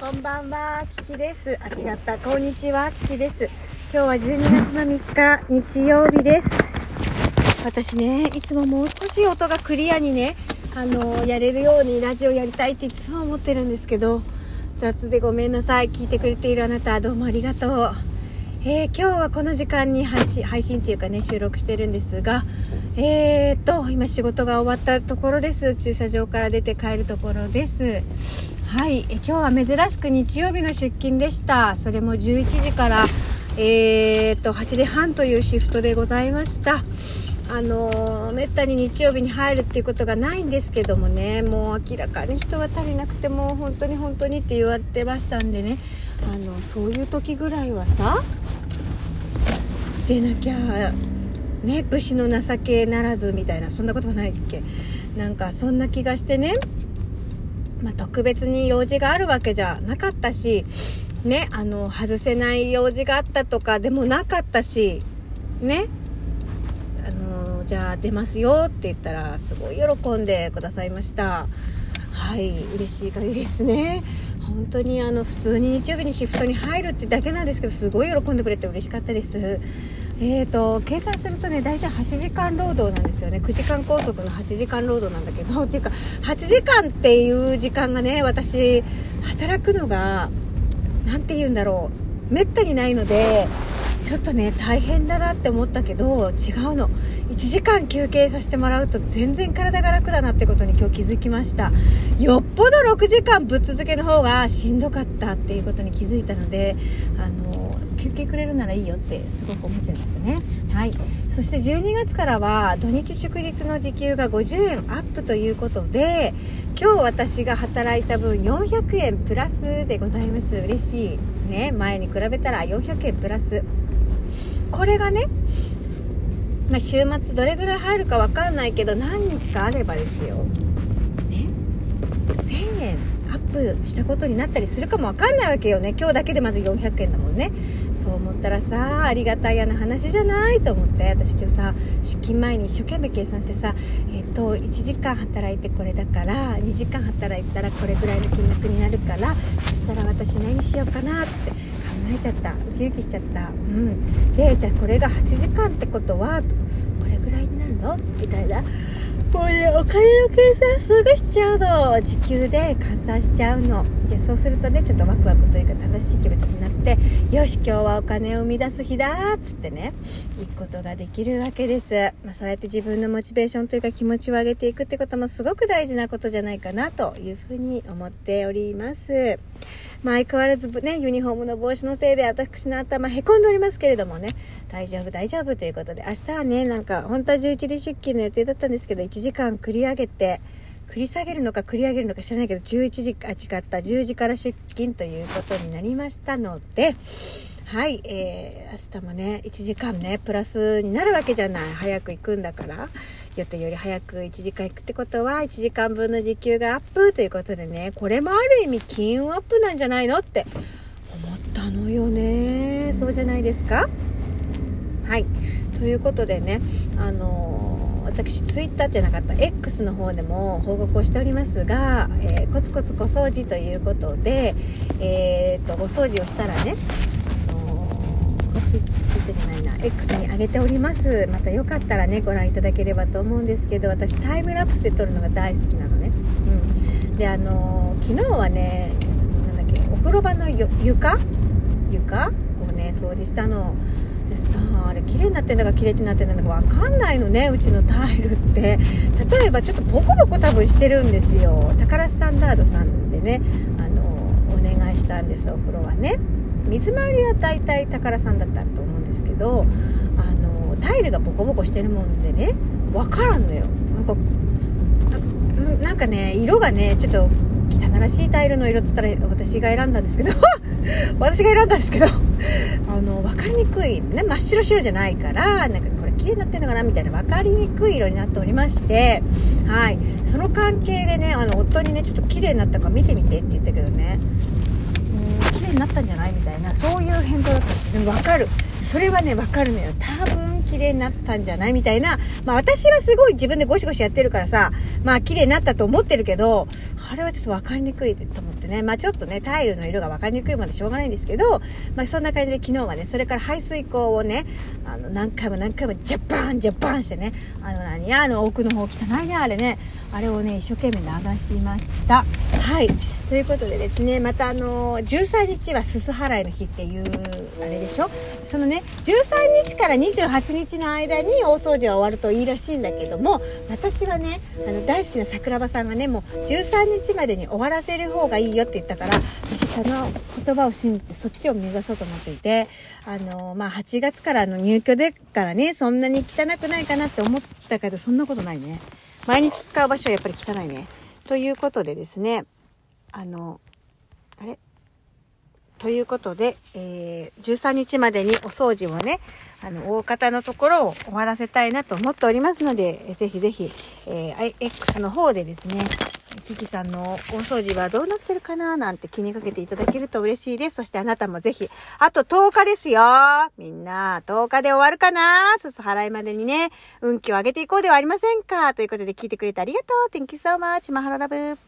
こんばんは、キキです。あ、違った。こんにちは、キキです。今日は12月の3日、日曜日です。私ね、いつももう少し音がクリアにね、あの、やれるようにラジオやりたいっていつも思ってるんですけど、雑でごめんなさい。聞いてくれているあなた、どうもありがとう。えー今日はこの時間に配信、配信っていうかね、収録してるんですが、えーっと、今仕事が終わったところです。駐車場から出て帰るところです。はい、え今日は珍しく日曜日の出勤でした。それも11時から、えーっと、8時半というシフトでございました。あのめったに日曜日に入るっていうことがないんですけどもね。もう明らかに人が足りなくてもう本当に本当にって言われてましたんでね。あのそういう時ぐらいはさ出なきゃね武士の情けならずみたいなそんなことはないっけ。なんかそんな気がしてね。まあ、特別に用事があるわけじゃなかったしねあの外せない用事があったとかでもなかったしね。あのじゃあ出ますよって言ったらすごい喜んでくださいました。はい嬉しい限りですね。本当にあの普通に日曜日にシフトに入るってだけなんですけどすごい喜んでくれて嬉しかったです。えーと計算するとね大体8時間労働なんですよね。9時間拘束の8時間労働なんだけど っていうか8時間っていう時間がね私働くのが何て言うんだろう。めったにないのでちょっとね大変だなって思ったけど違うの。1時間休憩させてもらうと全然体が楽だなってことに今日気づきました。よっぽど6時間ぶっ続けの方がしんどかったっていうことに気づいたのであの休憩くれるならいいよってすごく思っちゃいましたね。はい。そして12月からは土日祝日の時給が50円アップということで今日私が働いた分400円プラスでございます。嬉しいね。前に比べたら400円プラス。これがね、まあ、週末どれぐらい入るかわかんないけど何日かあればですよ。ね？1000円。プしたことになったりするかもわかんないわけよね。今日だけでまず400円だもんね。そう思ったらさありがたいやな話じゃないと思って。私今日さ出勤前に一生懸命計算してさえっ、と1時間働いてこれだから2時間働いたらこれぐらいの金額になるからそしたら私何しようかなっつって考えちゃった。ウキウキしちゃった。うん。でじゃあこれが8時間ってことはこれぐらいになるの？みたいな。もうねお金の計算すぐしちゃうの時給で換算しちゃうの。でそうするとねちょっとワクワクというか楽しい気持ちになってよし今日はお金を生み出す日だっつってね。行くことができるわけです、まあ、そうやって自分のモチベーションというか気持ちを上げていくってこともすごく大事なことじゃないかなというふうに思っております。まあ、相変わらずね、ユニフォームの帽子のせいで私の頭へこんでおりますけれどもね、大丈夫大丈夫ということで、明日はね、なんか本当は11時出勤の予定だったんですけど、1時間繰り上げて、繰り下げるのか繰り上げるのか知らないけど、11時、あ、違った、10時から出勤ということになりましたので、はい、えー、明日もね、1時間ね、プラスになるわけじゃない。早く行くんだから。予定より早く1時間行くってことは1時間分の時給がアップということでねこれもある意味金運アップなんじゃないのって思ったのよね。そうじゃないですか？はい。ということでねあのー私ツイッターじゃなかった X の方でも報告をしておりますが、えーコツコツ小掃除ということで、えー、とお掃除をしたらねないな X に上げております。またよかったらねご覧いただければと思うんですけど私タイムラプスで撮るのが大好きなのね。うん。であのー昨日はねなんだっけお風呂場の床？床？をね掃除したの。でさああれ綺麗になってんだか綺麗になってんだかわかんないのねうちのタイルって。例えばちょっとボコボコ多分してるんですよ。宝スタンダードさんでねあのお願いしたんですお風呂はね。水回りは大体宝さんだったと思う。ですけどあのタイルがボコボコしてるもんでねわからんのよ。なんかなんかね色がねちょっと汚らしいタイルの色っつったら私が選んだんですけど 私が選んだんですけどあの分かりにくいね真っ白白じゃないからなんかこれ綺麗になってるのかなみたいな分かりにくい色になっておりましてはい。その関係でねあの夫にねちょっと綺麗になったか見てみてって言ったけどね。うん綺麗になったんじゃない？みたいなそういう返答だった。んですでも分かる。それはね分かるのよ多分綺麗になったんじゃないみたいな。まあ私はすごい自分でゴシゴシやってるからさ、まあ綺麗になったと思ってるけど、あれはちょっと分かりにくいと思ってね。まあちょっとね、タイルの色が分かりにくいまでしょうがないんですけど、まあそんな感じで昨日はね、それから排水口をね、あの、何回も何回もジャッバンジャッバンしてね、あの何や、あの奥の方汚いね、あれね。あれをね、一生懸命流しました。はい。ということでですね、またあのー、13日はすす払いの日っていう、あれでしょ？そのね、13日から28日の間に大掃除は終わるといいらしいんだけども、私はね、あの、大好きな桜庭さんがね、もう13日までに終わらせる方がいいよって言ったから、私その言葉を信じてそっちを目指そうと思っていて、あのー、まあ、8月からの入居でからね、そんなに汚くないかなって思ったけど、そんなことないね。毎日使う場所はやっぱり汚いね。ということでですね、あの、あれ？ということで、えー、13日までにお掃除をね、あの、大方のところを終わらせたいなと思っておりますので、ぜひぜひ、えー、X の方でですね、キキさんの大掃除はどうなってるかななんて気にかけていただけると嬉しいです。そしてあなたもぜひ、あと10日ですよみんな、10日で終わるかな？すす払いまでにね、運気を上げていこうではありませんか？ということで聞いてくれてありがとう !Thank you so much! マハララブ